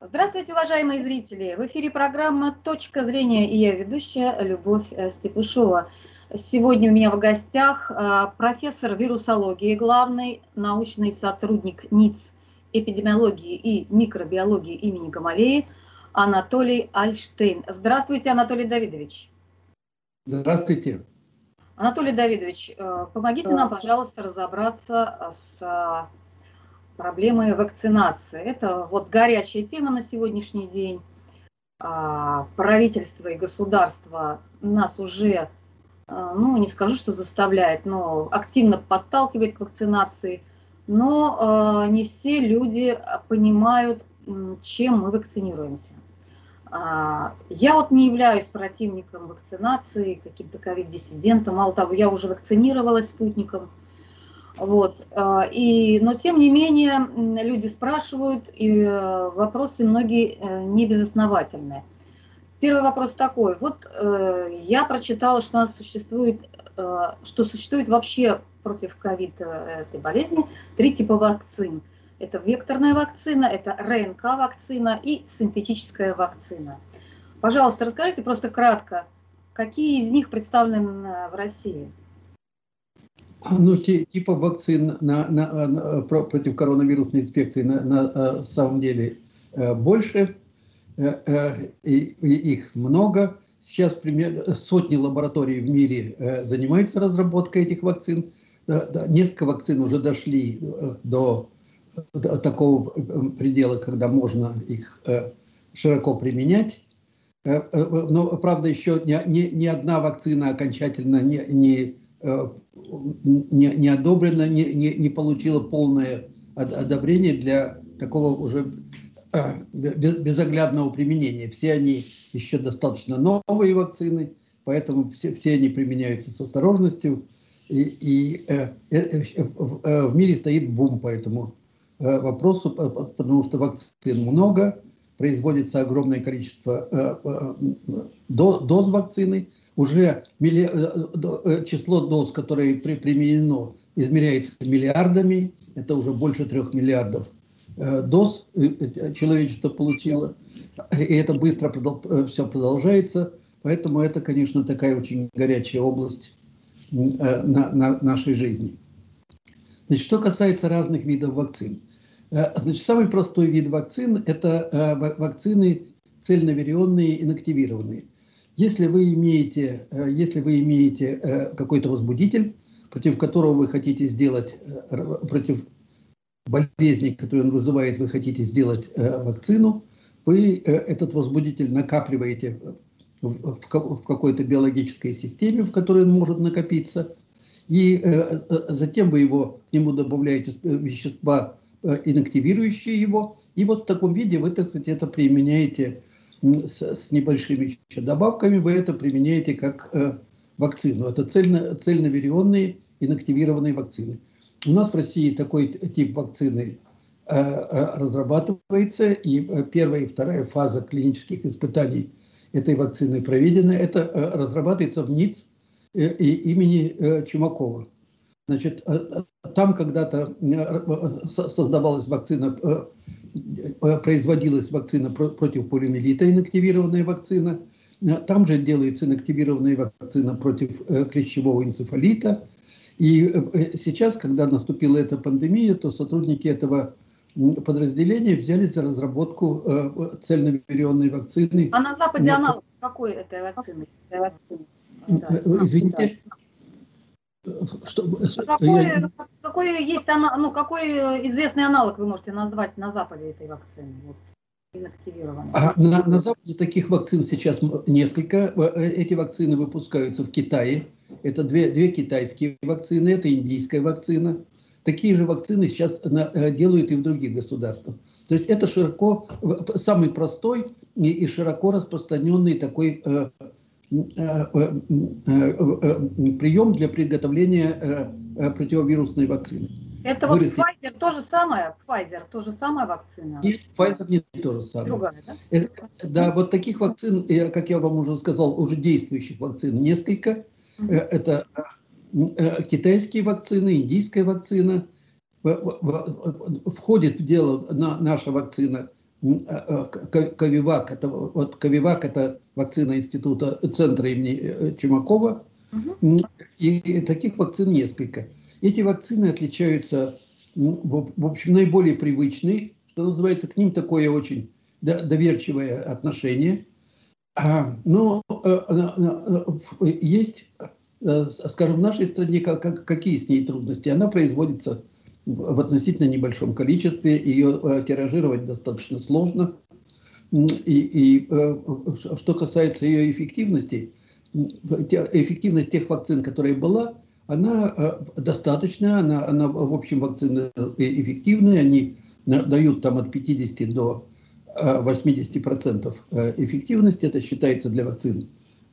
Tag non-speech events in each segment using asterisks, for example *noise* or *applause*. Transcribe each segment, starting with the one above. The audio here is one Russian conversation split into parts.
Здравствуйте, уважаемые зрители! В эфире программа «Точка зрения» и я ведущая Любовь э, Степушова. Сегодня у меня в гостях э, профессор вирусологии, главный научный сотрудник НИЦ эпидемиологии и микробиологии имени Гамалеи Анатолий Альштейн. Здравствуйте, Анатолий Давидович. Здравствуйте. Анатолий Давидович, э, помогите нам, пожалуйста, разобраться с проблемы вакцинации. Это вот горячая тема на сегодняшний день. А, правительство и государство нас уже, а, ну не скажу, что заставляет, но активно подталкивает к вакцинации. Но а, не все люди понимают, чем мы вакцинируемся. Я вот не являюсь противником вакцинации, каким-то ковид-диссидентом. Мало того, я уже вакцинировалась спутником – вот. А, и, но тем не менее люди спрашивают, и э, вопросы многие э, не безосновательные. Первый вопрос такой. Вот э, я прочитала, что у нас существует, что существует вообще против ковид этой болезни три типа вакцин. Это векторная вакцина, это РНК-вакцина и синтетическая вакцина. Пожалуйста, расскажите просто кратко, какие из них представлены в России? Ну, типа вакцин на, на, на, против коронавирусной инфекции на, на э, самом деле э, больше, э, и, и их много. Сейчас примерно сотни лабораторий в мире занимаются разработкой этих вакцин. Несколько вакцин уже дошли до, до такого предела, когда можно их широко применять. Но, правда, еще ни, ни, ни одна вакцина окончательно не, не не, не одобрено, не, не, не получило полное одобрение для такого уже а, безоглядного применения. Все они еще достаточно новые вакцины, поэтому все, все они применяются с осторожностью. И, и э, э, э, в мире стоит бум по этому вопросу, потому что вакцин много, производится огромное количество доз вакцины, уже милли... Э, э, число доз, которые при... применено, измеряется миллиардами, это уже больше трех миллиардов э, доз человечество получило, и это быстро продол... все продолжается, поэтому это, конечно, такая очень горячая область на, на нашей жизни. Значит, что касается разных видов вакцин. Значит, самый простой вид вакцин – это вакцины цельноверионные инактивированные – если вы имеете, э, если вы имеете э, какой-то возбудитель, против которого вы хотите сделать, э, против болезни, которую он вызывает, вы хотите сделать вакцину, вы этот возбудитель накапливаете в какой-то биологической системе, в которой он может накопиться, и затем вы его, к нему добавляете вещества, инактивирующие его, и вот в таком виде вы, так сказать, это применяете с, с небольшими еще добавками, вы это применяете как э, вакцину. Это цельно, цельноверионные инактивированные вакцины. У нас в России такой тип вакцины э, э, разрабатывается, и э, первая и вторая фаза клинических испытаний этой вакцины проведена. Это э, разрабатывается в НИЦ э, имени э, Чумакова. Значит, э, там когда-то создавалась вакцина Э, производилась вакцина против полиомиелита, инактивированная вакцина. Э, там же делается инактивированная вакцина против э, клещевого энцефалита. И сейчас, когда наступила эта пандемия, то сотрудники этого подразделения взялись за разработку цельноверионной вакцины. А на Западе аналог какой этой вакцины? Извините. Что, а какой, я... какой есть ну, какой известный аналог вы можете назвать на Западе этой вакцины? Вот, а на, на Западе таких вакцин сейчас несколько. Э, эти вакцины выпускаются в Китае. Это две, две китайские вакцины, это индийская вакцина. Такие же вакцины сейчас э, делают и в других государствах. То есть это широко, самый простой и широко распространенный такой э, Э, э, э, прием для приготовления противовирусной вакцины. Это вот. Pfizer то же самое? Pfizer то же самое вакцина? Нет, Pfizer не то же самое. Другая, да? Это, да, вот таких вакцин, как я вам уже сказал, уже действующих вакцин несколько. Mm-hmm. Это китайские вакцины, индийская вакцина. Входит в дело наша вакцина Ковивак, это, вот Ковивак это вакцина института, центра имени Чумакова, угу. и таких вакцин несколько. Эти вакцины отличаются, в общем, наиболее привычные, что называется, к ним такое очень доверчивое отношение. А, но есть, скажем, в нашей стране какие с ней трудности? Она производится в относительно небольшом количестве, ее э, тиражировать достаточно сложно. И, и э, что касается ее эффективности, эффективность тех вакцин, которые была, она э, достаточная, она, она в общем вакцины эффективные, они дают там от 50 до 80% эффективности, это считается для вакцин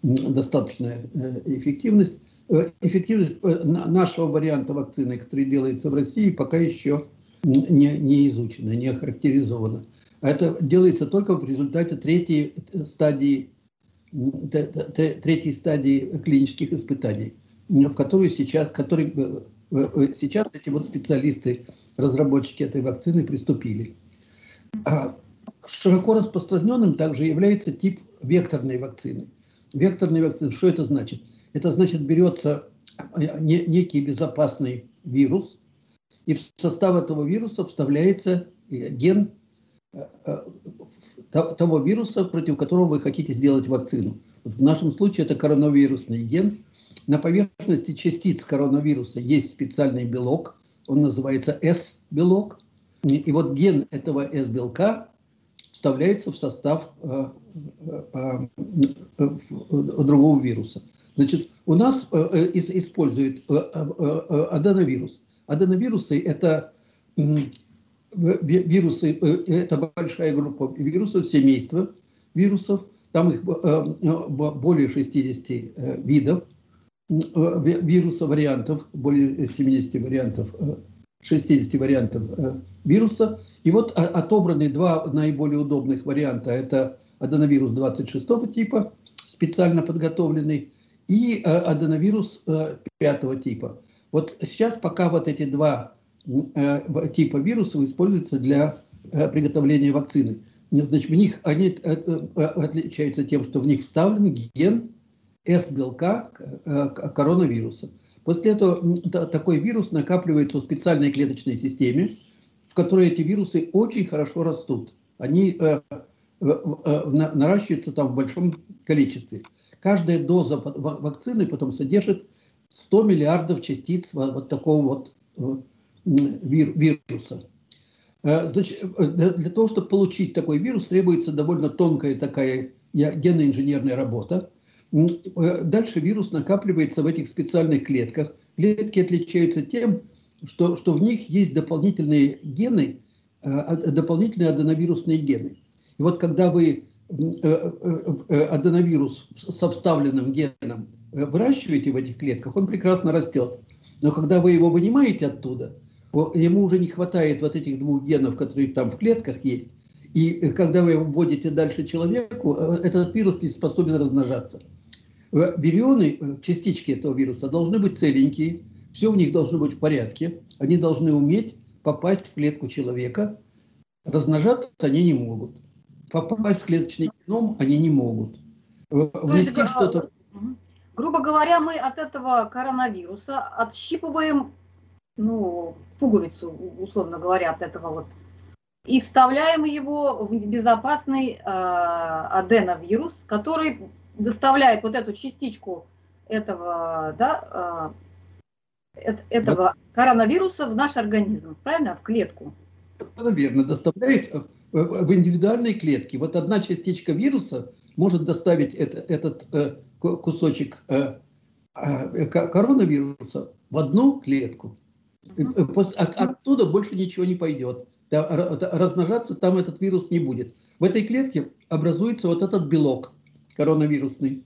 достаточная эффективность. Э, эффективность э, нашего варианта вакцины, который делается в России, пока еще не, не изучена, не охарактеризована. А это делается только в результате третьей э, стадии, третьей стадии клинических испытаний, в которую сейчас, который, сейчас эти вот специалисты, разработчики этой вакцины приступили. А широко распространенным также является тип векторной вакцины. Векторная вакцина, что это значит? Это значит, берется э, некий безопасный вирус, и в состав этого вируса вставляется э, ген э, того вируса, против которого вы хотите сделать вакцину. Вот в нашем случае это коронавирусный ген. На поверхности частиц коронавируса есть специальный белок, он называется S-белок. И вот ген этого S-белка вставляется в состав другого вируса. Значит, у нас э, э используют э, э, аденовирус. Аденовирусы – это вирусы, это большая группа вирусов, семейство вирусов. Там их более 60 видов вируса, вариантов, более 70 вариантов, 60 вариантов вируса. И вот отобраны два наиболее удобных варианта. Это аденовирус 26 типа, специально подготовленный, и э, аденовирус э, пятого типа. Вот сейчас пока вот эти два э, типа вирусов используются для приготовления вакцины. Значит, в них они отличаются тем, что в них вставлен ген S-белка коронавируса. После этого такой вирус накапливается в специальной клеточной системе, в которой эти вирусы очень хорошо растут. Они наращиваются там в большом количестве. Каждая доза вакцины потом содержит 100 миллиардов частиц вот такого вот вируса. Э, значит, э, для того, чтобы получить такой вирус, требуется довольно тонкая такая геноинженерная работа. Э, дальше вирус накапливается в этих специальных клетках. Клетки отличаются тем, что, что в них есть дополнительные гены, дополнительные аденовирусные гены. И вот когда вы Э, э, э, аденовирус со вставленным геном выращиваете в этих клетках, он прекрасно растет. Но когда вы его вынимаете оттуда, ему уже не хватает вот этих двух генов, которые там в клетках есть. И когда вы его вводите дальше человеку, этот вирус не способен размножаться. Вирионы, частички этого вируса, должны быть целенькие, все в них должно быть в порядке, они должны уметь попасть в клетку человека, размножаться они не могут. Попасть в клеточный геном они не могут. Внести что-то... Грубо говоря, мы от этого коронавируса отщипываем ну, пуговицу, условно говоря, от этого вот, и вставляем его в безопасный э, аденовирус, который доставляет вот эту частичку этого, да, э, этого коронавируса в наш организм, правильно, в клетку. Наверное, доставляет в индивидуальной клетке. Вот одна частичка вируса может доставить это, этот э, кусочек э, э, коронавируса в одну клетку. От, оттуда больше ничего не пойдет. Размножаться там этот вирус не будет. В этой клетке образуется вот этот белок коронавирусный.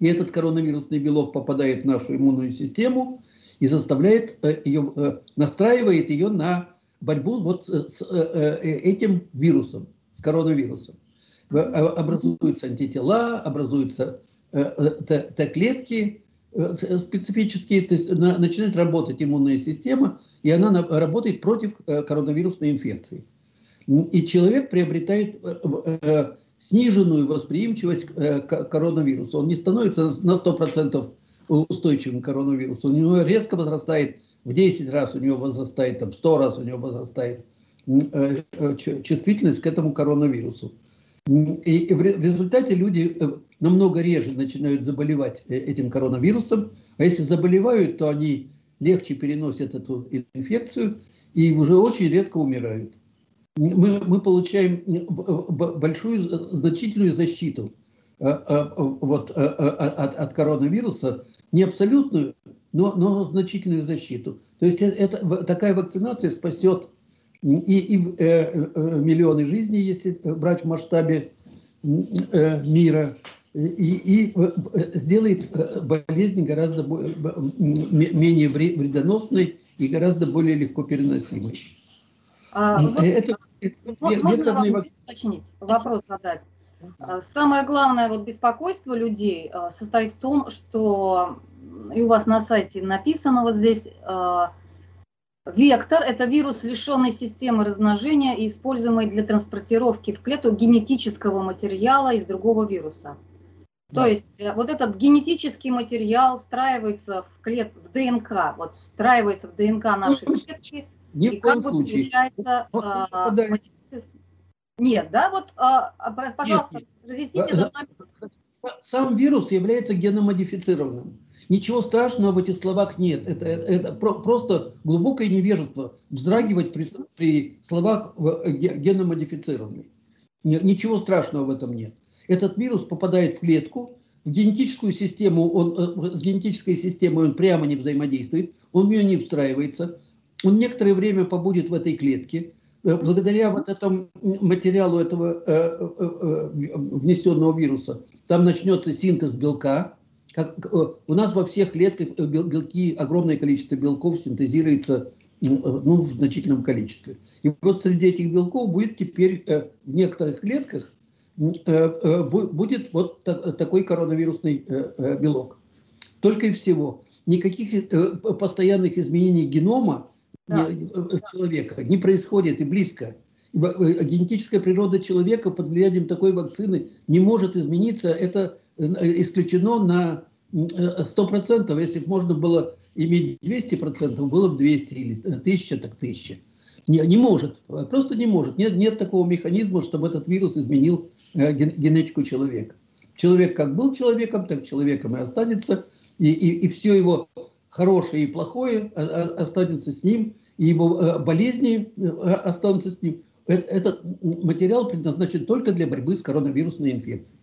И этот коронавирусный белок попадает в нашу иммунную систему и заставляет ее, настраивает ее на борьбу вот с э, э, этим вирусом, с коронавирусом. Образуются антитела, образуются Т-клетки э, специфические, то есть начинает работать иммунная система, и она работает против коронавирусной инфекции. И человек приобретает сниженную восприимчивость к коронавирусу. Он не становится на 100% устойчивым к коронавирусу. У него резко возрастает в 10 раз, у него возрастает, там, 100 раз у него возрастает чувствительность к этому коронавирусу. И в результате люди э, намного реже начинают заболевать э, этим коронавирусом, а если заболевают, то они легче переносят эту инфекцию и уже очень редко умирают. Мы, мы получаем э, большую, значительную защиту вот, от, от коронавируса, не абсолютную, но, но значительную защиту. То есть это, такая вакцинация спасет и, и э, э, миллионы жизней, если брать в масштабе э, мира, и, и сделает болезнь гораздо менее вредоносной и гораздо более легко переносимой. А, вот, это, можно вам уточнить, вопрос задать? А, самое главное вот беспокойство людей состоит в том, что и у вас на сайте написано вот здесь Вектор – это вирус, лишенный системы размножения и используемый для транспортировки в клетку генетического материала из другого вируса. Да. То есть э, вот этот генетический материал встраивается в клет, в ДНК, вот встраивается в ДНК нашей ну, клетки, Ни и как бы получается а, Нет, да, вот, а, а пожалуйста, Нет. разъясните. Сам вирус является геномодифицированным. Ничего страшного в этих словах нет. Это, это просто глубокое невежество вздрагивать при, при словах геномодифицированный. Ничего страшного в этом нет. Этот вирус попадает в клетку, в генетическую систему, он, э, с генетической системой он прямо не взаимодействует, он в нее не встраивается, он некоторое время побудет в этой клетке, э, благодаря вот этому материалу этого э, э, э, внесенного вируса, там начнется синтез белка, как, э, у нас во всех клетках э, белки, огромное количество белков синтезируется ну, в значительном количестве. И вот среди этих белков будет теперь э, в некоторых клетках будет вот такой коронавирусный белок. Только и всего. Никаких постоянных изменений генома да. человека не происходит и близко. Генетическая природа человека под влиянием такой вакцины не может измениться. Это исключено на 100%. Если бы можно было иметь 200%, было бы 200 или 1000, так 1000. Не, не может, просто не может. Нет, нет такого механизма, чтобы этот вирус изменил э, генетику человека. Человек как был человеком, так человеком и останется. И, и, и все его хорошее и плохое э, э, останется с ним, и его болезни останутся с ним. Этот материал предназначен только для борьбы с коронавирусной инфекцией.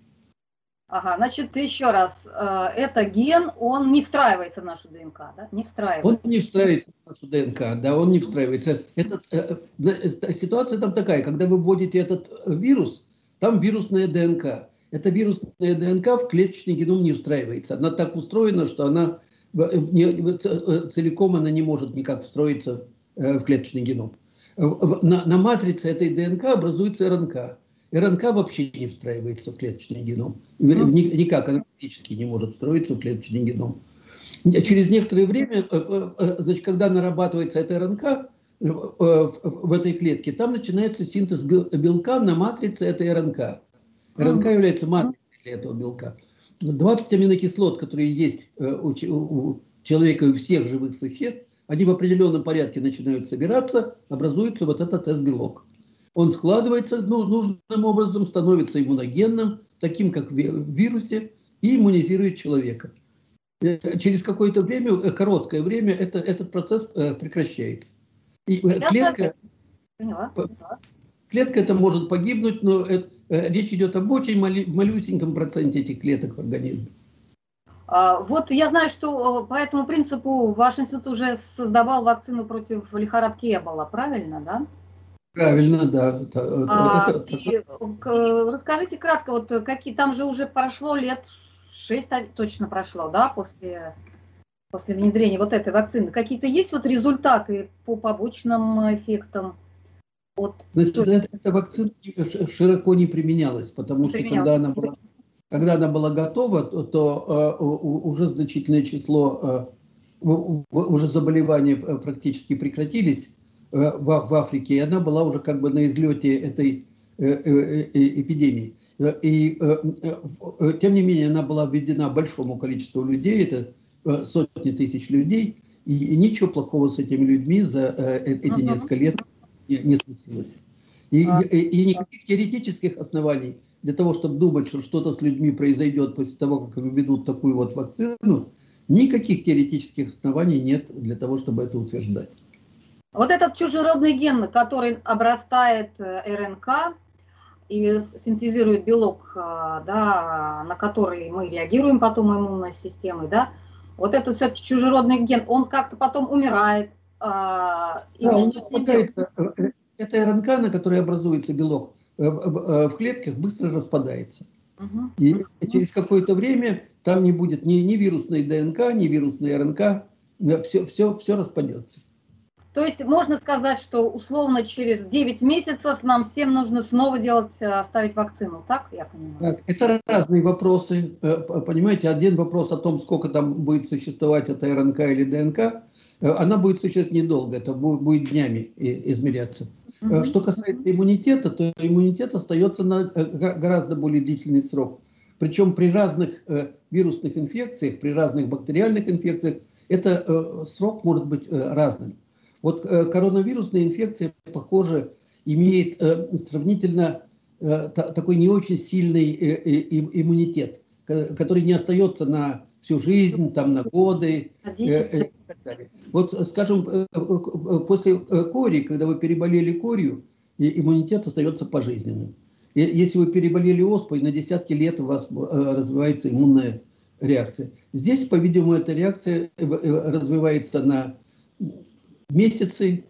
Ага, значит, еще раз, э, это ген, он не встраивается в нашу ДНК, да? Не встраивается. Он не встраивается в нашу ДНК, да, он не встраивается. Этот, э, э, ситуация там такая, когда вы вводите этот вирус, там вирусная ДНК. Эта вирусная ДНК в клеточный геном не встраивается. Она так устроена, что она целиком она не может никак встроиться в клеточный геном. На, на матрице этой ДНК образуется РНК. РНК вообще не встраивается в клеточный геном. Никак она практически не может встроиться в клеточный геном. Через некоторое время, э, э, э, значит, когда нарабатывается эта РНК в этой клетке, там начинается синтез белка на матрице этой РНК. РНК является матрицей для этого белка. 20 аминокислот, которые есть у человека и у всех живых существ, они в определенном порядке начинают собираться, образуется вот этот S-белок он складывается ну, нужным образом, становится иммуногенным, таким как в вирусе, и иммунизирует человека. Э, через какое-то время, э, короткое время, это, этот процесс э, прекращается. И клетка, клетка это может погибнуть, но это, речь идет об очень малюсеньком проценте этих клеток в организме. А, вот я знаю, что по этому принципу ваш институт уже создавал вакцину против лихорадки Эбола, правильно, да? Правильно, да. А, это, и, это... Расскажите кратко, вот какие там же уже прошло лет шесть точно прошло, да, после, после внедрения вот этой вакцины. Какие-то есть вот результаты по побочным эффектам? Вот, Значит, эта, вакцина широко не применялась, потому что применялась. когда она была, когда она была готова, то, то uh, уже значительное число, uh, уже заболевания практически прекратились, в, в Африке, и она была уже как бы на излете этой эпидемии. И тем не менее она была введена большому количеству людей, это сотни тысяч людей, и ничего плохого с этими людьми за эти несколько лет не, не случилось. И, а. и, и никаких теоретических оснований для того, чтобы думать, что что-то с людьми произойдет после того, как введут такую вот вакцину, никаких теоретических оснований нет для того, чтобы это утверждать. Вот этот чужеродный ген, который обрастает э, РНК и синтезирует белок, э, да, на который мы реагируем потом иммунной системой, да, вот этот все-таки чужеродный ген, он как-то потом умирает. А, да, он пытается, эта РНК, на которой образуется белок, э, э, в клетках быстро распадается. И через какое-то время там не будет ни, ни вирусной ДНК, ни вирусной РНК, все, все, все распадется. То есть можно сказать, что условно через 9 месяцев нам всем нужно снова делать, э, ставить вакцину, так я понимаю? Это разные вопросы. Понимаете, один вопрос о том, сколько там будет существовать эта РНК или ДНК, она будет существовать недолго, это будет днями измеряться. Угу. Что касается иммунитета, то иммунитет остается на э, гораздо более длительный срок. Причем при разных э, вирусных инфекциях, при разных бактериальных инфекциях, это срок может быть разным. Вот коронавирусная инфекция, похоже, имеет сравнительно такой не очень сильный иммунитет, который не остается на всю жизнь, там, на годы э, э, и так далее. Вот, скажем, э, после кори, когда вы переболели корью, иммунитет остается пожизненным. Если вы переболели оспой, на десятки лет у вас развивается иммунная реакция. Здесь, по-видимому, эта реакция развивается на месяцы,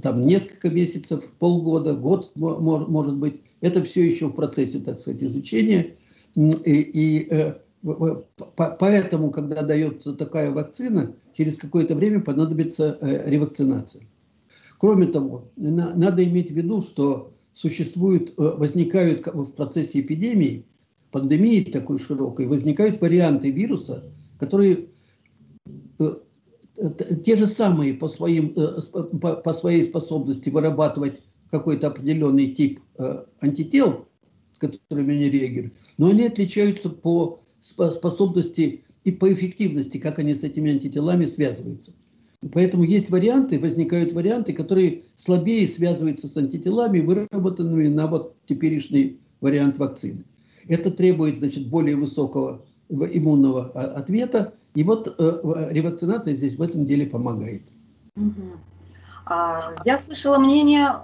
там несколько месяцев, полгода, год, может быть. Это все еще в процессе, так сказать, изучения. И, и Поэтому, когда дается такая вакцина, через какое-то время понадобится э, ревакцинация. Кроме того, надо иметь в виду, что существуют, э, возникают в процессе эпидемии, пандемии такой широкой, возникают варианты вируса, которые э, те же самые по, своим, по своей способности вырабатывать какой-то определенный тип антител, которыми они реагируют, но они отличаются по способности и по эффективности, как они с этими антителами связываются. Поэтому есть варианты, возникают варианты, которые слабее связываются с антителами, выработанными на вот теперешний вариант вакцины. Это требует, значит, более высокого иммунного а, ответа, и вот э, ревакцинация здесь в этом деле помогает. Угу. А, я слышала мнение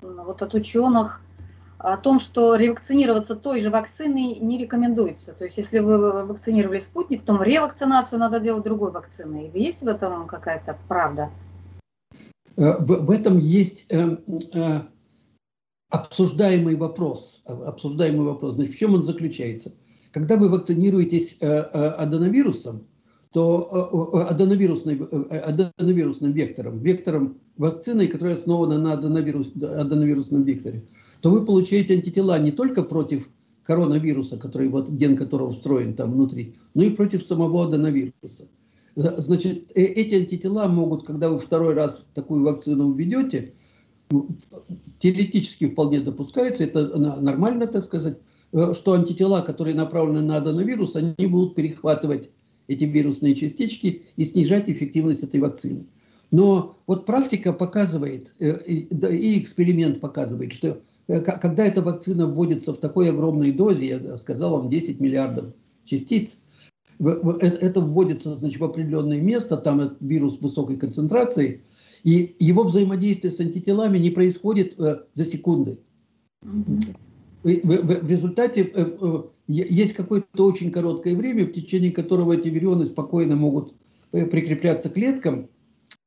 вот от ученых, о том, что ревакцинироваться той же вакциной не рекомендуется. То есть, если вы вакцинировали спутник, то ревакцинацию надо делать другой вакциной. Есть в этом какая-то правда? Э, в, в этом есть э, э, обсуждаемый вопрос. Обсуждаемый вопрос. Значит, в чем он заключается? Когда вы вакцинируетесь э, э, аденовирусом, то э, аденовирусным, аденовирусным вектором, вектором вакцины, которая основана на аденовирус, аденовирусном векторе, то вы получаете антитела не только против коронавируса, который, вот, ген которого встроен там внутри, но и против самого аденовируса. Значит, э, эти антитела могут, когда вы второй раз такую вакцину введете, теоретически вполне допускается, это нормально, так сказать, э, что антитела, которые направлены на аденовирус, они будут перехватывать эти вирусные частички и снижать эффективность этой вакцины. Но вот практика показывает, э, и эксперимент показывает, что когда эта вакцина вводится в такой огромной дозе, я сказал вам 10 миллиардов частиц, э, это вводится значит, в определенное место, там вирус высокой концентрации, и его взаимодействие с антителами не происходит за секунды. В результате есть какое-то очень короткое время, в течение которого эти вирионы спокойно могут прикрепляться к клеткам,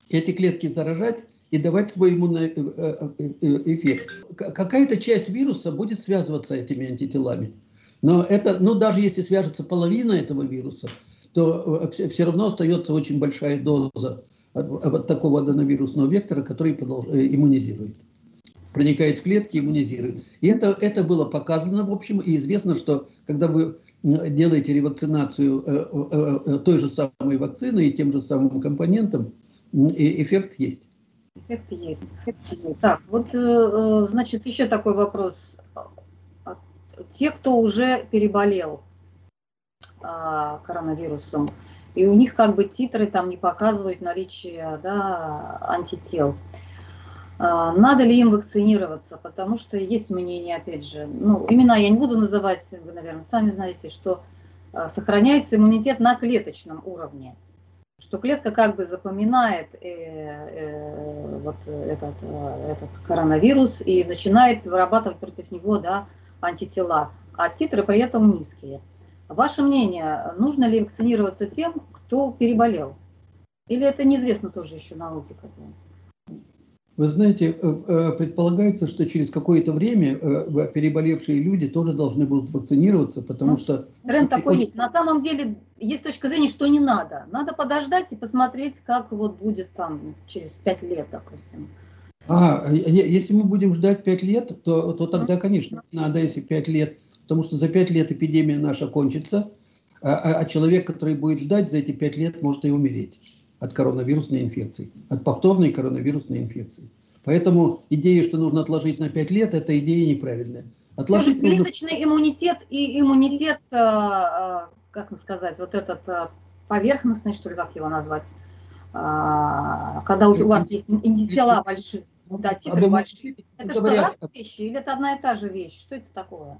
эти клетки заражать и давать свой иммунный э, э, э, эффект. Какая-то часть вируса будет связываться этими антителами. Но это, ну, даже если свяжется половина этого вируса, то все равно остается очень большая доза от такого аденовирусного вектора, который иммунизирует. Проникает в клетки, иммунизирует. И это, это было показано, в общем, и известно, что когда вы делаете ревакцинацию той же самой вакцины и тем же самым компонентом, эффект есть. Эффект есть. Так, вот, значит, еще такой вопрос. Те, кто уже переболел коронавирусом, и у них как бы титры там не показывают наличие да, антител. А, надо ли им вакцинироваться? Потому что есть мнение, опять же, ну, имена я не буду называть, вы, наверное, сами знаете, что а, сохраняется иммунитет на клеточном уровне, что клетка как бы запоминает э, э, вот этот, э, этот коронавирус и начинает вырабатывать против него да, антитела, а титры при этом низкие. Ваше мнение, нужно ли вакцинироваться тем, кто переболел? Или это неизвестно тоже еще науке? Как бы? Вы знаете, э, э, предполагается, что через какое-то время э, переболевшие люди тоже должны будут вакцинироваться, потому ну, что... Тренд такой очень... есть. На самом деле есть точка зрения, что не надо. Надо подождать и посмотреть, как вот будет там через пять лет, допустим. А, если мы будем ждать пять лет, то, то тогда, конечно, надо, если пять лет, потому что за пять лет эпидемия наша кончится, а, а, а человек, который будет ждать за эти пять лет, может и умереть от коронавирусной инфекции, от повторной коронавирусной инфекции. Поэтому идея, что нужно отложить на 5 лет, это идея неправильная. Отложить Скажите, нужно... клеточный иммунитет и иммунитет, э, э, как сказать, вот этот э, поверхностный, что ли, как его назвать, когда у вас есть антитела большие, да, титры большие. Это что, разные вещи или это одна и та же вещь? Что это такое?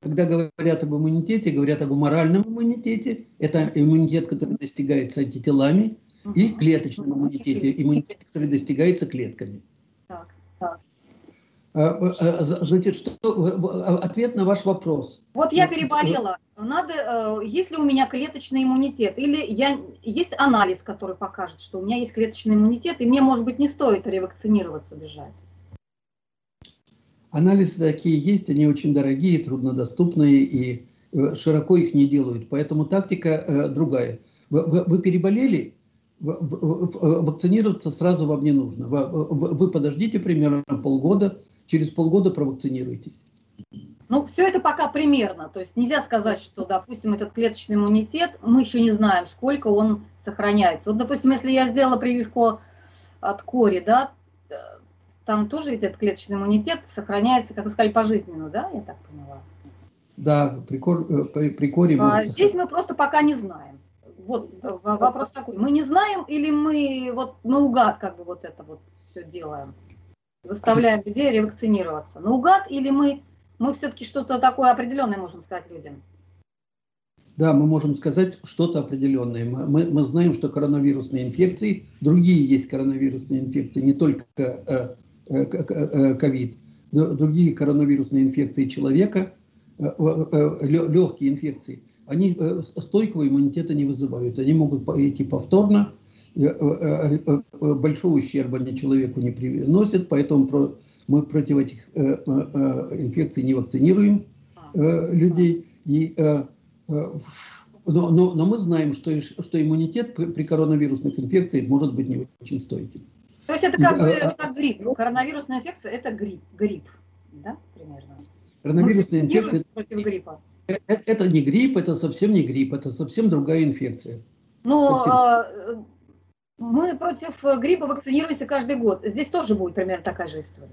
Когда говорят об иммунитете, говорят об моральном иммунитете. Это иммунитет, который достигается антителами и клеточном иммунитете, иммунитет, который достигается клетками. Так, так. А, а, значит, что, а, ответ на ваш вопрос. Вот я переболела. Надо, э, есть ли у меня клеточный иммунитет? Или я, есть анализ, который покажет, что у меня есть клеточный иммунитет, и мне, может быть, не стоит ревакцинироваться, бежать? Анализы такие есть, они очень дорогие, труднодоступные, и э, широко их не делают. Поэтому тактика э, другая. Вы, вы, вы переболели, вакцинироваться сразу вам не нужно. Вы подождите примерно полгода, через полгода провакцинируйтесь. Ну, все это пока примерно. То есть нельзя сказать, что, допустим, этот клеточный иммунитет, мы еще не знаем, сколько он сохраняется. Вот, допустим, если я сделала прививку от кори, да, там тоже ведь этот клеточный иммунитет сохраняется, как вы сказали, пожизненно, да, я так поняла? Да, при, кор, э, при, при коре... А, здесь мы просто пока не знаем вот вопрос такой. Мы не знаем или мы вот наугад как бы вот это вот все делаем? Заставляем *laughs* людей ревакцинироваться. Наугад или мы, мы все-таки что-то такое определенное можем сказать людям? Да, мы можем сказать что-то определенное. Мы, мы знаем, что коронавирусные инфекции, другие есть коронавирусные инфекции, не только э, э, э, ковид, другие коронавирусные инфекции человека, легкие инфекции – они э, стойкого иммунитета не вызывают. Они могут идти повторно, э, э, большого ущерба они человеку не приносят, поэтому мы против этих инфекций не вакцинируем людей. И, но, но, но мы знаем, что, что иммунитет при, коронавирусных инфекциях может быть не очень стойким. То есть это как, бы, как грипп. Коронавирусная инфекция – это грипп, грипп да, примерно? Коронавирусная инфекция – против гриппа. Э, э, это не грипп, это совсем не грипп, это совсем другая инфекция. Но а, мы против гриппа вакцинируемся каждый год. Здесь тоже будет примерно такая же история.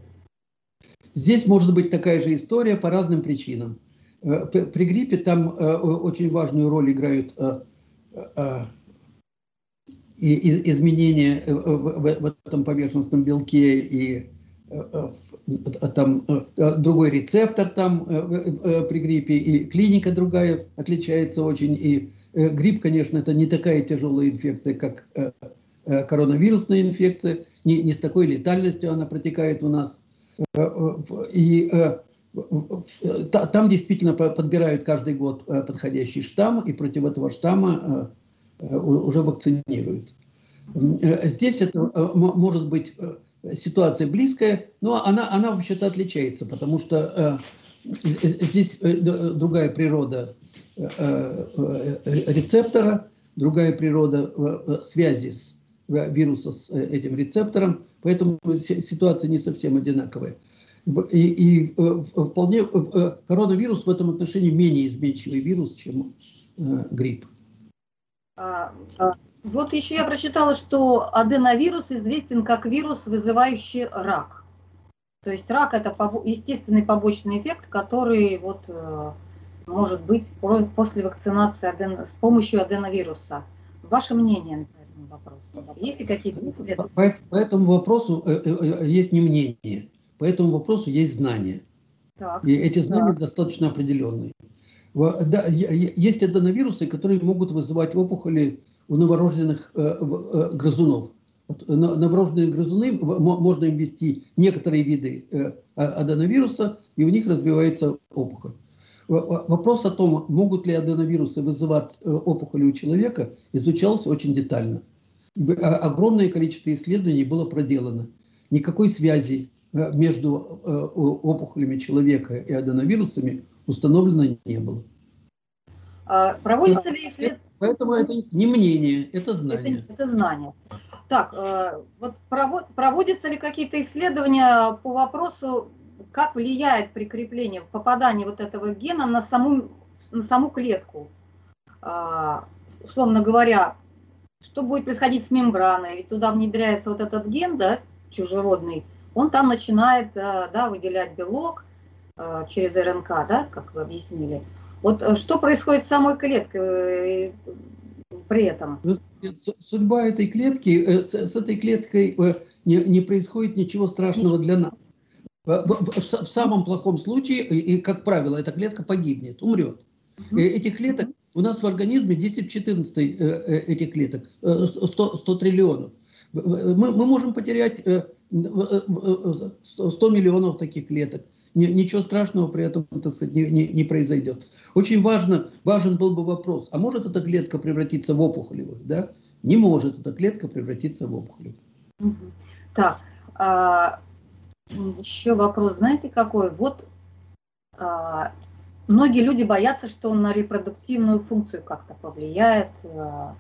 Здесь может быть такая же история по разным причинам. Э, при гриппе там очень важную роль играют изменения в этом поверхностном белке и там э, другой рецептор там э, э, при гриппе, и клиника другая отличается очень. И грипп, конечно, это не такая тяжелая инфекция, как коронавирусная инфекция, не, не с такой летальностью она протекает у нас. И там действительно подбирают каждый год подходящий штамм, и против этого штамма уже вакцинируют. Здесь это может быть ситуация близкая, но она, она вообще-то отличается, потому что э, здесь э, другая природа э, рецептора, другая природа связи с вируса с этим рецептором, поэтому ситуация не совсем одинаковая. И, и вполне коронавирус в этом отношении менее изменчивый вирус, чем грипп. Вот еще я прочитала, что аденовирус известен как вирус, вызывающий рак. То есть рак это естественный побочный эффект, который вот э, может быть после вакцинации аден... с помощью аденовируса. Ваше мнение по этому вопросу? Есть ли какие-то исследования? По, по этому вопросу э, э, есть не мнение, по этому вопросу есть знания. Так. И эти знания да. достаточно определенные. Да, есть аденовирусы, которые могут вызывать опухоли у новорожденных э, э, грызунов. Вот, новорожденные грызуны, можно им ввести некоторые виды э, а, аденовируса, и у них развивается опухоль. Вопрос о том, могут ли аденовирусы вызывать э, опухоли у человека, изучался очень детально. А, огромное количество исследований было проделано. Никакой связи э, между опухолями человека и аденовирусами установлено не было. А проводится ли исследование? Поэтому это не мнение, это знание. Это, это знание. Так, э, вот проводятся ли какие-то исследования по вопросу, как влияет прикрепление, попадание вот этого гена на саму, на саму клетку? А, условно говоря, что будет происходить с мембраной? Ведь туда внедряется вот этот ген, да, чужеродный, он там начинает э, да, выделять белок э, через РНК, да, как вы объяснили. Вот э, что происходит с самой клеткой э, при этом? Судьба этой клетки, э, с, с этой клеткой не, не происходит ничего страшного для нас. В, в, в, в самом плохом случае, и, как правило, эта клетка погибнет, умрет. Угу. Этих клеток у нас в организме 10-14 этих клеток, 100, 100 триллионов. Мы, мы можем потерять 100 миллионов таких клеток ничего страшного при этом так сказать, не, не, не произойдет. Очень важно, важен был бы вопрос, а может эта клетка превратиться в опухолевую? Да? Не может эта клетка превратиться в опухолевую. Так, а, еще вопрос, знаете какой? Вот а, многие люди боятся, что он на репродуктивную функцию как-то повлияет. А,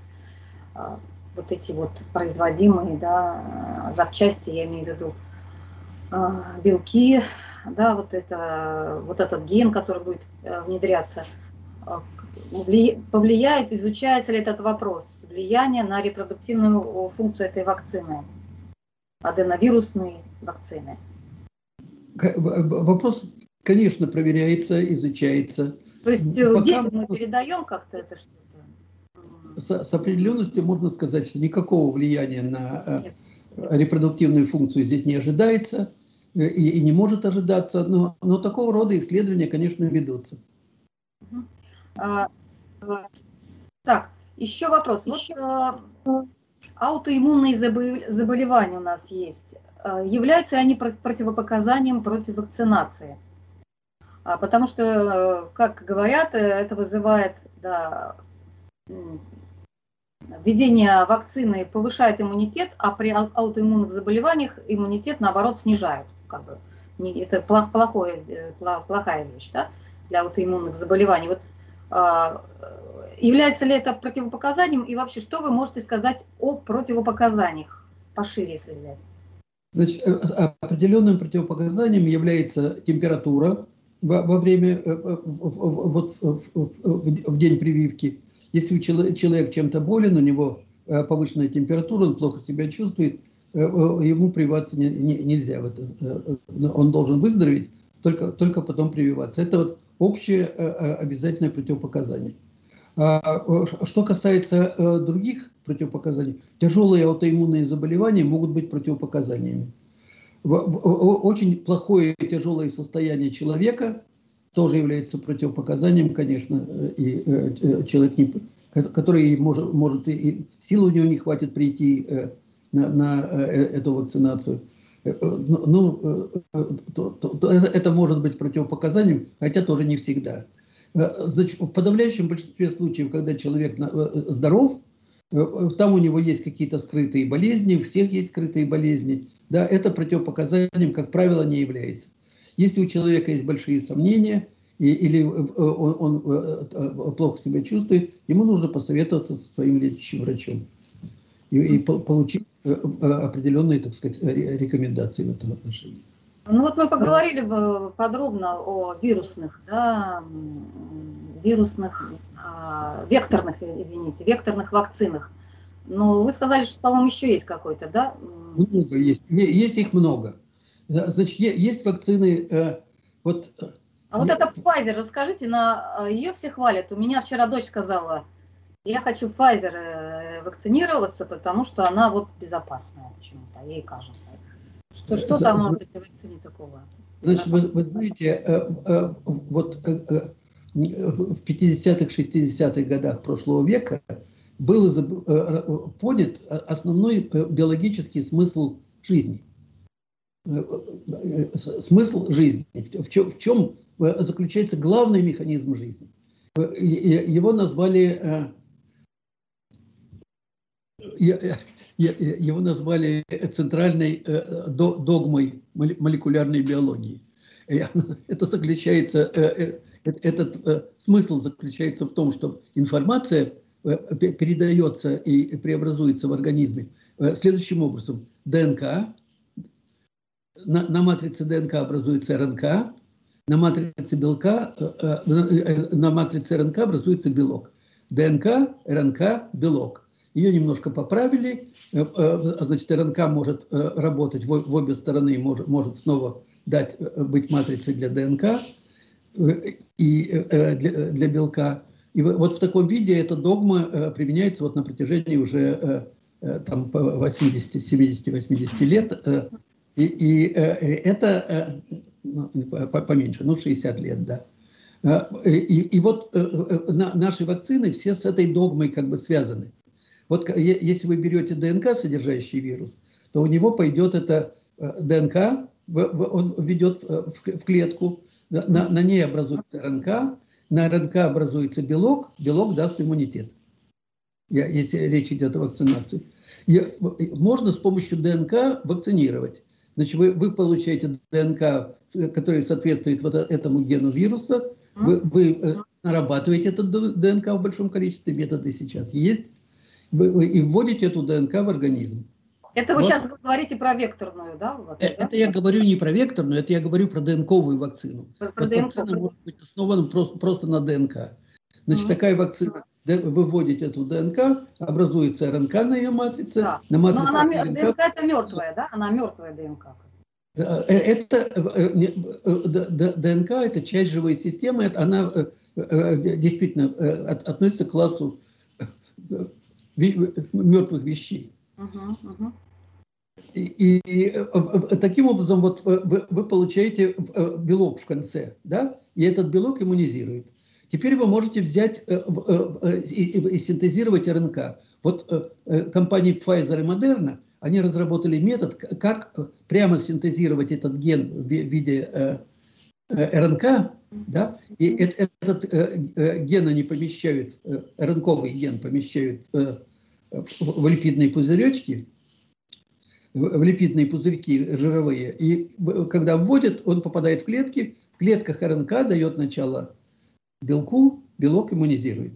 а, вот эти вот производимые да, запчасти, я имею в виду, а, белки, да, вот, это, вот этот ген, который будет э, внедряться, э, повлияет, изучается ли этот вопрос, влияние на репродуктивную функцию этой вакцины, аденовирусной вакцины? Вопрос, конечно, проверяется, изучается. То есть э, Пока детям мы передаем как-то это что-то? С, с определенностью можно сказать, что никакого влияния на Нет. репродуктивную функцию здесь не ожидается. Э, и, и не может ожидаться, но, но такого рода исследования, конечно, ведутся. А, так, еще вопрос. Вот а, аутоиммунные заболевания у нас есть. А, являются ли они противопоказанием против вакцинации? А, потому что, как говорят, это вызывает да, введение вакцины повышает иммунитет, а при аутоиммунных заболеваниях иммунитет, наоборот, снижают как бы, не, это плох, плохое, э, плохая вещь да, для аутоиммунных заболеваний. Вот, а, является ли это противопоказанием и вообще что вы можете сказать о противопоказаниях, пошире если взять? Значит, э, определенным противопоказанием является температура во, во время, э, вот в, в, в день прививки. Если человек чем-то болен, у него повышенная температура, он плохо себя чувствует, Э, э, ему прививаться не, не, нельзя. В это. Э, он должен выздороветь, только, только потом прививаться. Это вот общее обязательное противопоказание. А, что касается других противопоказаний, тяжелые аутоиммунные заболевания могут быть противопоказаниями. Очень плохое тяжелое состояние человека тоже является противопоказанием, конечно, и человек, который может, может и силы у него не хватит прийти на, на э, э, эту вакцинацию. Э, ну, ну то, то, то это может быть противопоказанием, хотя тоже не всегда. В подавляющем большинстве случаев, когда человек здоров, там у него есть какие-то скрытые болезни, у всех есть скрытые болезни, да, это противопоказанием, как правило, не является. Если у человека есть большие сомнения, и, или он, он плохо себя чувствует, ему нужно посоветоваться со своим лечащим врачом и, и получить определенные, так сказать, рекомендации в этом отношении. Ну вот мы поговорили подробно о вирусных, да, вирусных, а, векторных, извините, векторных вакцинах. Но вы сказали, что, по-моему, еще есть какой-то, да? Много есть. Есть их много. Значит, есть вакцины, э, вот... Э, а вот это Pfizer, расскажите, на э, ее все хвалят. У меня вчера дочь сказала, я хочу Pfizer вакцинироваться, потому что она вот безопасная почему-то, ей кажется. Что, что там в этой вакцине такого? Значит, вы, вы знаете, вот в 50-х, 60-х годах прошлого века был понят основной биологический смысл жизни – смысл жизни, в чем, в чем заключается главный механизм жизни. Его назвали его назвали центральной догмой молекулярной биологии. *laughs* Это заключается, этот смысл заключается в том, что информация передается и преобразуется в организме следующим образом. ДНК на, на матрице ДНК образуется РНК, на матрице белка, э, э, на матрице РНК образуется белок. ДНК, РНК, белок. Ее немножко поправили, э, значит, РНК может работать в обе стороны, может, может снова дать быть матрицей для ДНК и для, для белка. И вот в таком виде эта догма применяется вот на протяжении уже там 80, 70, 80 лет и, и э, э, это э, ну, поменьше, ну 60 лет, да. И, и вот наши вакцины все с этой догмой как бы связаны. Вот если вы берете ДНК, содержащий вирус, то у него пойдет это ДНК, он ведет в клетку, на, на ней образуется РНК, на РНК образуется белок, белок даст иммунитет, если речь идет о вакцинации. Можно с помощью ДНК вакцинировать. Значит, вы, вы получаете ДНК, который соответствует вот этому гену вируса, вы, вы э, нарабатываете этот ДНК в большом количестве, методы сейчас есть, и вводите эту ДНК в организм. Это вы вот. сейчас говорите про векторную, да? Вот, это да? я говорю не про векторную, это я говорю про ДНКовую вакцину. Про, про вот ДНК. Вакцина может быть основана просто, просто на ДНК. Значит, mm-hmm. такая вакцина выводите эту ДНК, образуется РНК на ее матрице. Да. На матрице Но она, РНК, ДНК это мертвая, да? Она мертвая ДНК. Э, это э, ДНК это часть живой системы, она э, действительно относится к классу мертвых вещей. Угу. И, и таким образом вот вы, вы получаете белок в конце, да, и этот белок иммунизирует. Теперь вы можете взять э, э, э, и синтезировать РНК. Вот компании Pfizer и Moderna, они разработали метод, как прямо синтезировать этот ген в виде РНК, да, и этот ген они помещают, РНКовый ген помещают в липидные пузыречки, в липидные пузырьки жировые, и когда вводят, он попадает в клетки, в клетках РНК дает начало белку белок иммунизирует.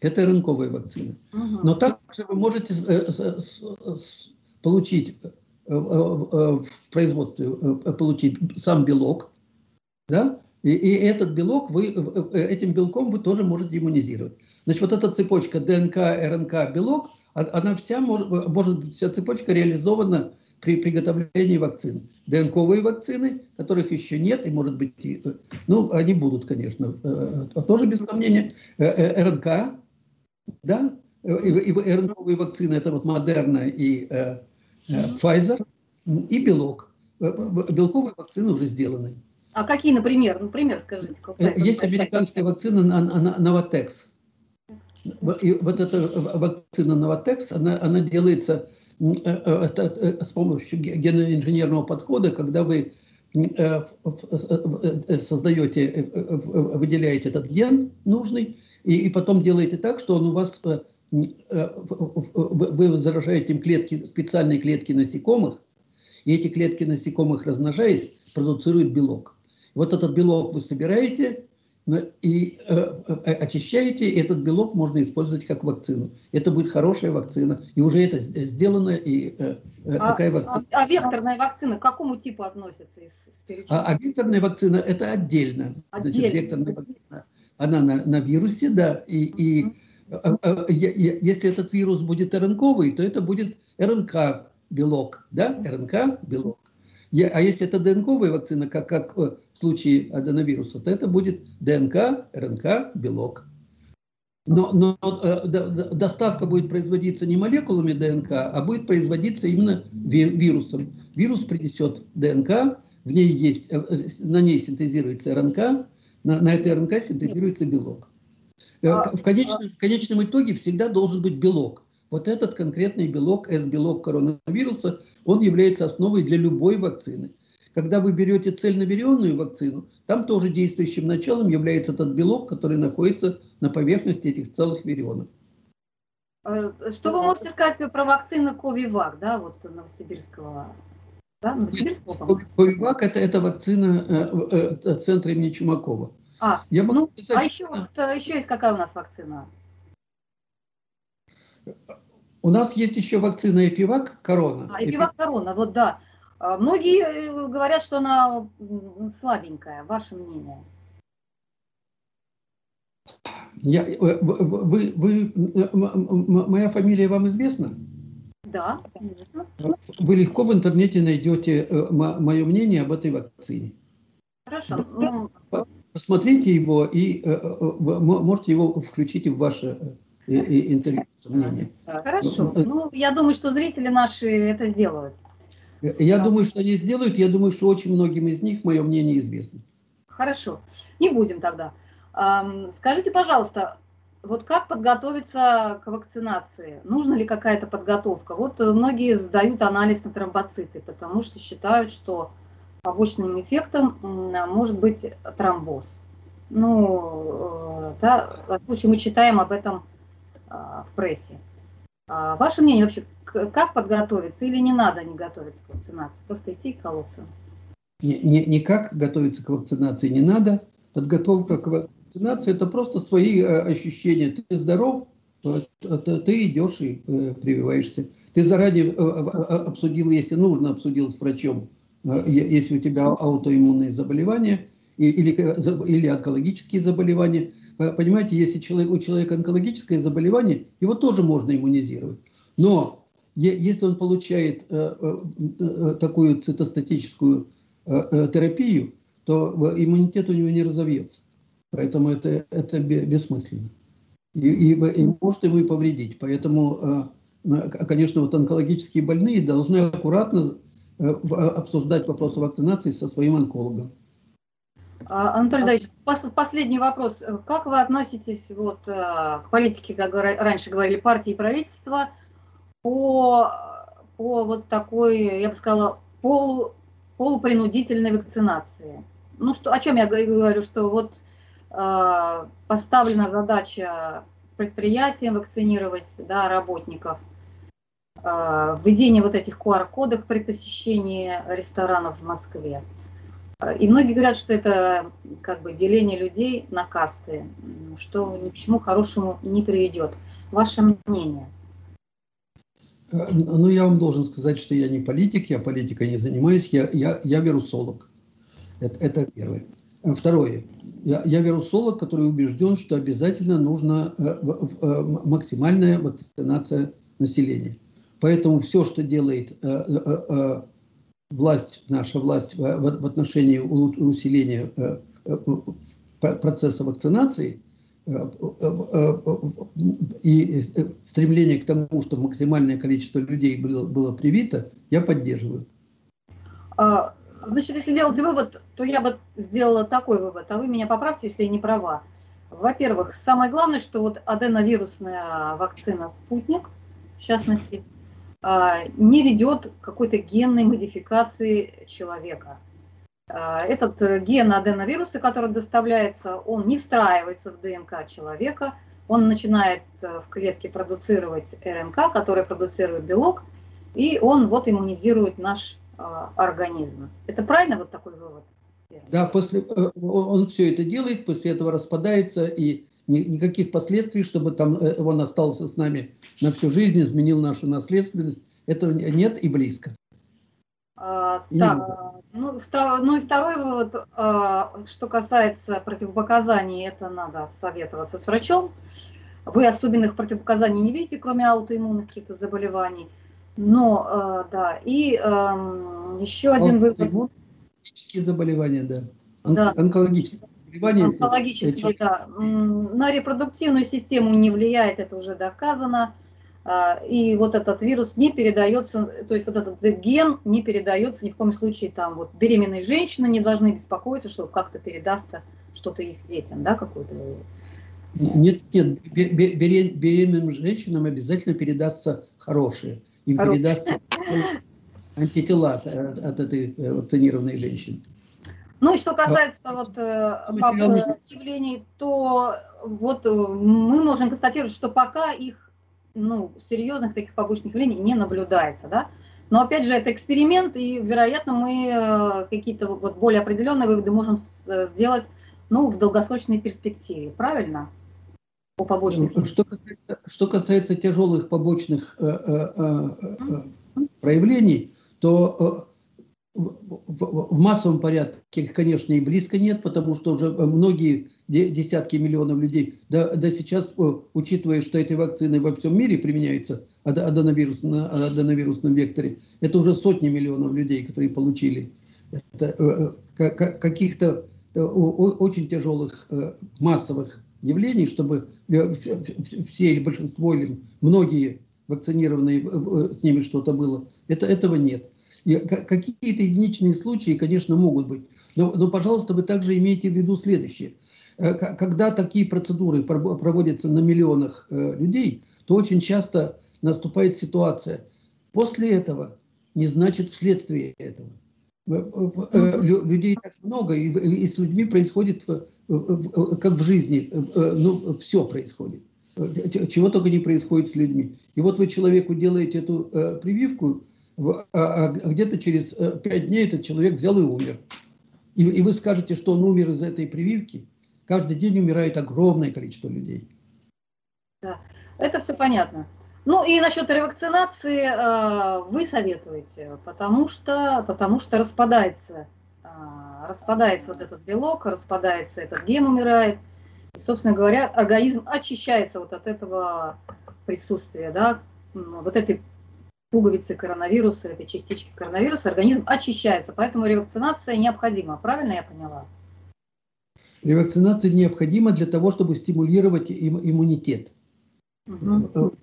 Это рынковая вакцина. Угу. Но также вы можете э, получить э, в производстве э, получить сам белок, да, и, и этот белок вы этим белком вы тоже можете иммунизировать. Значит, вот эта цепочка ДНК, РНК, белок, а, она вся может, может быть вся цепочка реализована при приготовлении вакцин. ДНКовые вакцины, которых еще нет, и может быть, э, ну, они будут, конечно, э, э, тоже без сомнения. РНК, да, и, и РНКовые вакцины, это вот Модерна и Pfizer, и белок. Белковые вакцины уже сделаны. А какие, например? Например, скажите. Есть американская вакцина Новотекс. И вот эта вакцина Новотекс, она, она делается Э, э, э, с помощью геноинженерного подхода, когда вы создаете, выделяете этот ген нужный, и, и потом делаете так, что он у вас, вы заражаете им клетки, специальные клетки насекомых, и эти клетки насекомых, размножаясь, продуцируют белок. Вот этот белок вы собираете, и э, э, очищаете, и этот белок можно использовать как вакцину. Это будет хорошая вакцина. И уже это сделано, и э, а, такая вакцина. А, а векторная вакцина к какому типу относится из, из а, а векторная вакцина это отдельно. отдельно. Значит, векторная вакцина, она на, на вирусе, да, и, и если этот вирус будет РНКовый, то это будет РНК-белок, да, РНК-белок. А если это ДНКовая вакцина, как, как в случае аденовируса, то это будет ДНК, РНК, белок. Но, но э, доставка будет производиться не молекулами ДНК, а будет производиться именно вирусом. Вирус принесет ДНК, в ней есть, э, на ней синтезируется РНК, на, на этой РНК синтезируется белок. Э, а, в конечном, в конечном итоге всегда должен быть белок. Вот этот конкретный белок, S-белок коронавируса, он является основой для любой вакцины. Когда вы берете цельноверенную вакцину, там тоже действующим началом является тот белок, который находится на поверхности этих целых вирионов. Э, что вы можете сказать про вакцину Ковивак, да, вот Новосибирского? Да, Ковивак это, это вакцина э, э, центра имени Чумакова. А, Я могу ну, сказать, а еще, что... еще есть какая у нас вакцина? У нас есть еще вакцина Эпивак Корона. А, Эпивак Корона, вот да. А, многие э, говорят, что она слабенькая. Ваше мнение? Я, э, вы, вы, моя фамилия вам известна? Да, известно. Вы легко в интернете найдете э, мое мнение об этой вакцине. Хорошо. Ну... Посмотрите его и можете его включить в ваше интервью мнение. Хорошо. Ну, я думаю, что зрители наши это сделают. Я да. думаю, что они сделают. Я думаю, что очень многим из них мое мнение известно. Хорошо. Не будем тогда. Скажите, пожалуйста, вот как подготовиться к вакцинации? Нужна ли какая-то подготовка? Вот многие сдают анализ на тромбоциты, потому что считают, что побочным эффектом может быть тромбоз. Ну, э, да, в случае мы читаем об этом а, в прессе. А ваше мнение вообще, как подготовиться или не надо не готовиться к вакцинации, просто идти и колоться? Никак готовиться к вакцинации не надо. Подготовка к вакцинации – это просто свои э, ощущения. Ты здоров, ты идешь и э, прививаешься. Ты заранее э, обсудил, если нужно, обсудил с врачом, если у тебя аутоиммунные заболевания или, или онкологические заболевания – Понимаете, если человек, у человека онкологическое заболевание, его тоже можно иммунизировать. Но если он получает э, э, э, такую цитостатическую терапию, то иммунитет у него не разовьется. Поэтому это, это бессмысленно. И, и, и может ему и повредить. Поэтому, конечно, вот онкологические больные должны аккуратно обсуждать вопросы вакцинации со своим онкологом. А, Анатолий Давидович, последний вопрос. Как вы относитесь вот э, к политике, как раньше говорили, партии и правительства по, по вот такой, я бы сказала, полу, полупринудительной вакцинации? Ну, что, о чем я говорю, что вот э, поставлена задача предприятиям вакцинировать да, работников, э, введение вот этих QR-кодов при посещении ресторанов в Москве. И многие говорят, что это как бы деление людей на касты, что ни к чему хорошему не приведет. Ваше мнение? Э, ну, я вам должен сказать, что я не политик, я политикой не занимаюсь, я, я, я вирусолог. Это, это первое. Э, второе. Я, я вирусолог, который убежден, что обязательно нужна э, максимальная вакцинация населения. Поэтому все, что делает власть, наша власть в, отношении усиления э, э, процесса вакцинации э, и стремление к тому, чтобы максимальное количество людей было, было привито, я поддерживаю. А, значит, если делать вывод, то я бы сделала такой вывод, а вы меня поправьте, если я не права. Во-первых, самое главное, что вот аденовирусная вакцина «Спутник», в частности, не ведет какой-то генной модификации человека. А, этот э, ген аденовируса, который доставляется, он не встраивается в ДНК человека, он начинает э, в клетке продуцировать РНК, который продуцирует белок, и он вот иммунизирует наш а, организм. Это правильно вот такой вывод? Да, после, э, он все это делает, после этого распадается и никаких последствий, чтобы там э, он остался с нами на всю жизнь, изменил нашу наследственность. Этого нет и близко. А, так, ну, втор, ну и второй вывод, а, что касается противопоказаний, это надо советоваться с врачом. вы особенных противопоказаний не видите, кроме аутоиммунных каких-то заболеваний. Но, да, и э, еще один вывод. Онкологические заболевания, да. Он, да. Онкологические. Онкологические, эти... да. На репродуктивную систему не влияет, это уже доказано. А, и вот этот вирус не передается, то есть вот этот ген не передается ни в коем случае там вот беременные женщины не должны беспокоиться, что как-то передастся что-то их детям, да, какую-то. Нет, нет, беременным женщинам обязательно передастся хорошее. Им хорошее. передастся антитела от, от этой э, вакцинированной женщины. Ну и что касается а, вот э, явлений, то вот э, мы можем констатировать, что пока их ну, серьезных таких побочных явлений не наблюдается, да. Но опять же, это эксперимент, и, вероятно, мы э, какие-то вот более определенные выводы можем сделать ну, в долгосрочной перспективе, правильно? По побочных. Что касается, что касается тяжелых побочных э, э, э, проявлений, то в массовом порядке конечно, и близко нет, потому что уже многие десятки миллионов людей, да, да сейчас, учитывая, что эти вакцины во всем мире применяются, аденовирусном, аденовирусном векторе, это уже сотни миллионов людей, которые получили это, э, э, каких-то э, очень тяжелых массовых явлений, чтобы все или большинство или многие вакцинированные с ними что-то было, это, этого нет. Какие-то единичные случаи, конечно, могут быть. Но, но, пожалуйста, вы также имейте в виду следующее. Э, когда такие процедуры проводятся на миллионах э, людей, то очень часто наступает ситуация. После этого не значит вследствие этого. Э, людей так много, и с людьми происходит, как в жизни, ну, все происходит. Чего только не происходит с людьми. И вот вы человеку делаете эту прививку, а, а где-то через э, пять дней этот человек взял и умер. И, и вы скажете, что он умер из-за этой прививки. Каждый день умирает огромное количество людей. Да, это все понятно. Ну и насчет ревакцинации э, вы советуете, потому что, потому что распадается, э, распадается вот этот белок, распадается этот ген, умирает. И, собственно говоря, организм очищается вот от этого присутствия, да, вот этой пуговицы коронавируса, этой частички коронавируса, организм очищается. Поэтому ревакцинация необходима. Правильно я поняла? Ревакцинация необходима для того, чтобы стимулировать им, иммунитет. Угу.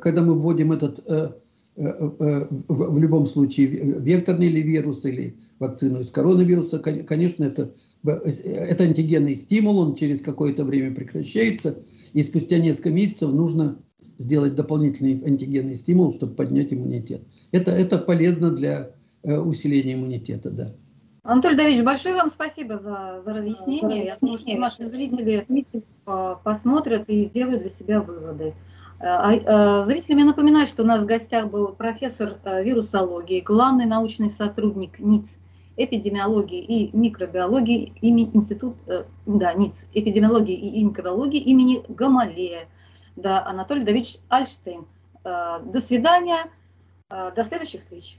Когда мы вводим этот, э, в любом случае, векторный или вирус, или вакцину из коронавируса, конечно, это, это антигенный стимул, он через какое-то время прекращается, и спустя несколько месяцев нужно сделать дополнительный антигенный стимул, чтобы поднять иммунитет. Это, это полезно для э, усиления иммунитета, да. Анатолий Давидович, большое вам спасибо за, за разъяснение. Я думаю, что наши зрители э, посмотрят и сделают для себя выводы. Э, а, зрителям я напоминаю, что у нас в гостях был профессор вирусологии, главный научный сотрудник НИЦ эпидемиологии и микробиологии имени институт, да, НИЦ эпидемиологии и микробиологии имени Гамалея да, Анатолий Давидович Альштейн. Э, до свидания, э, до следующих встреч.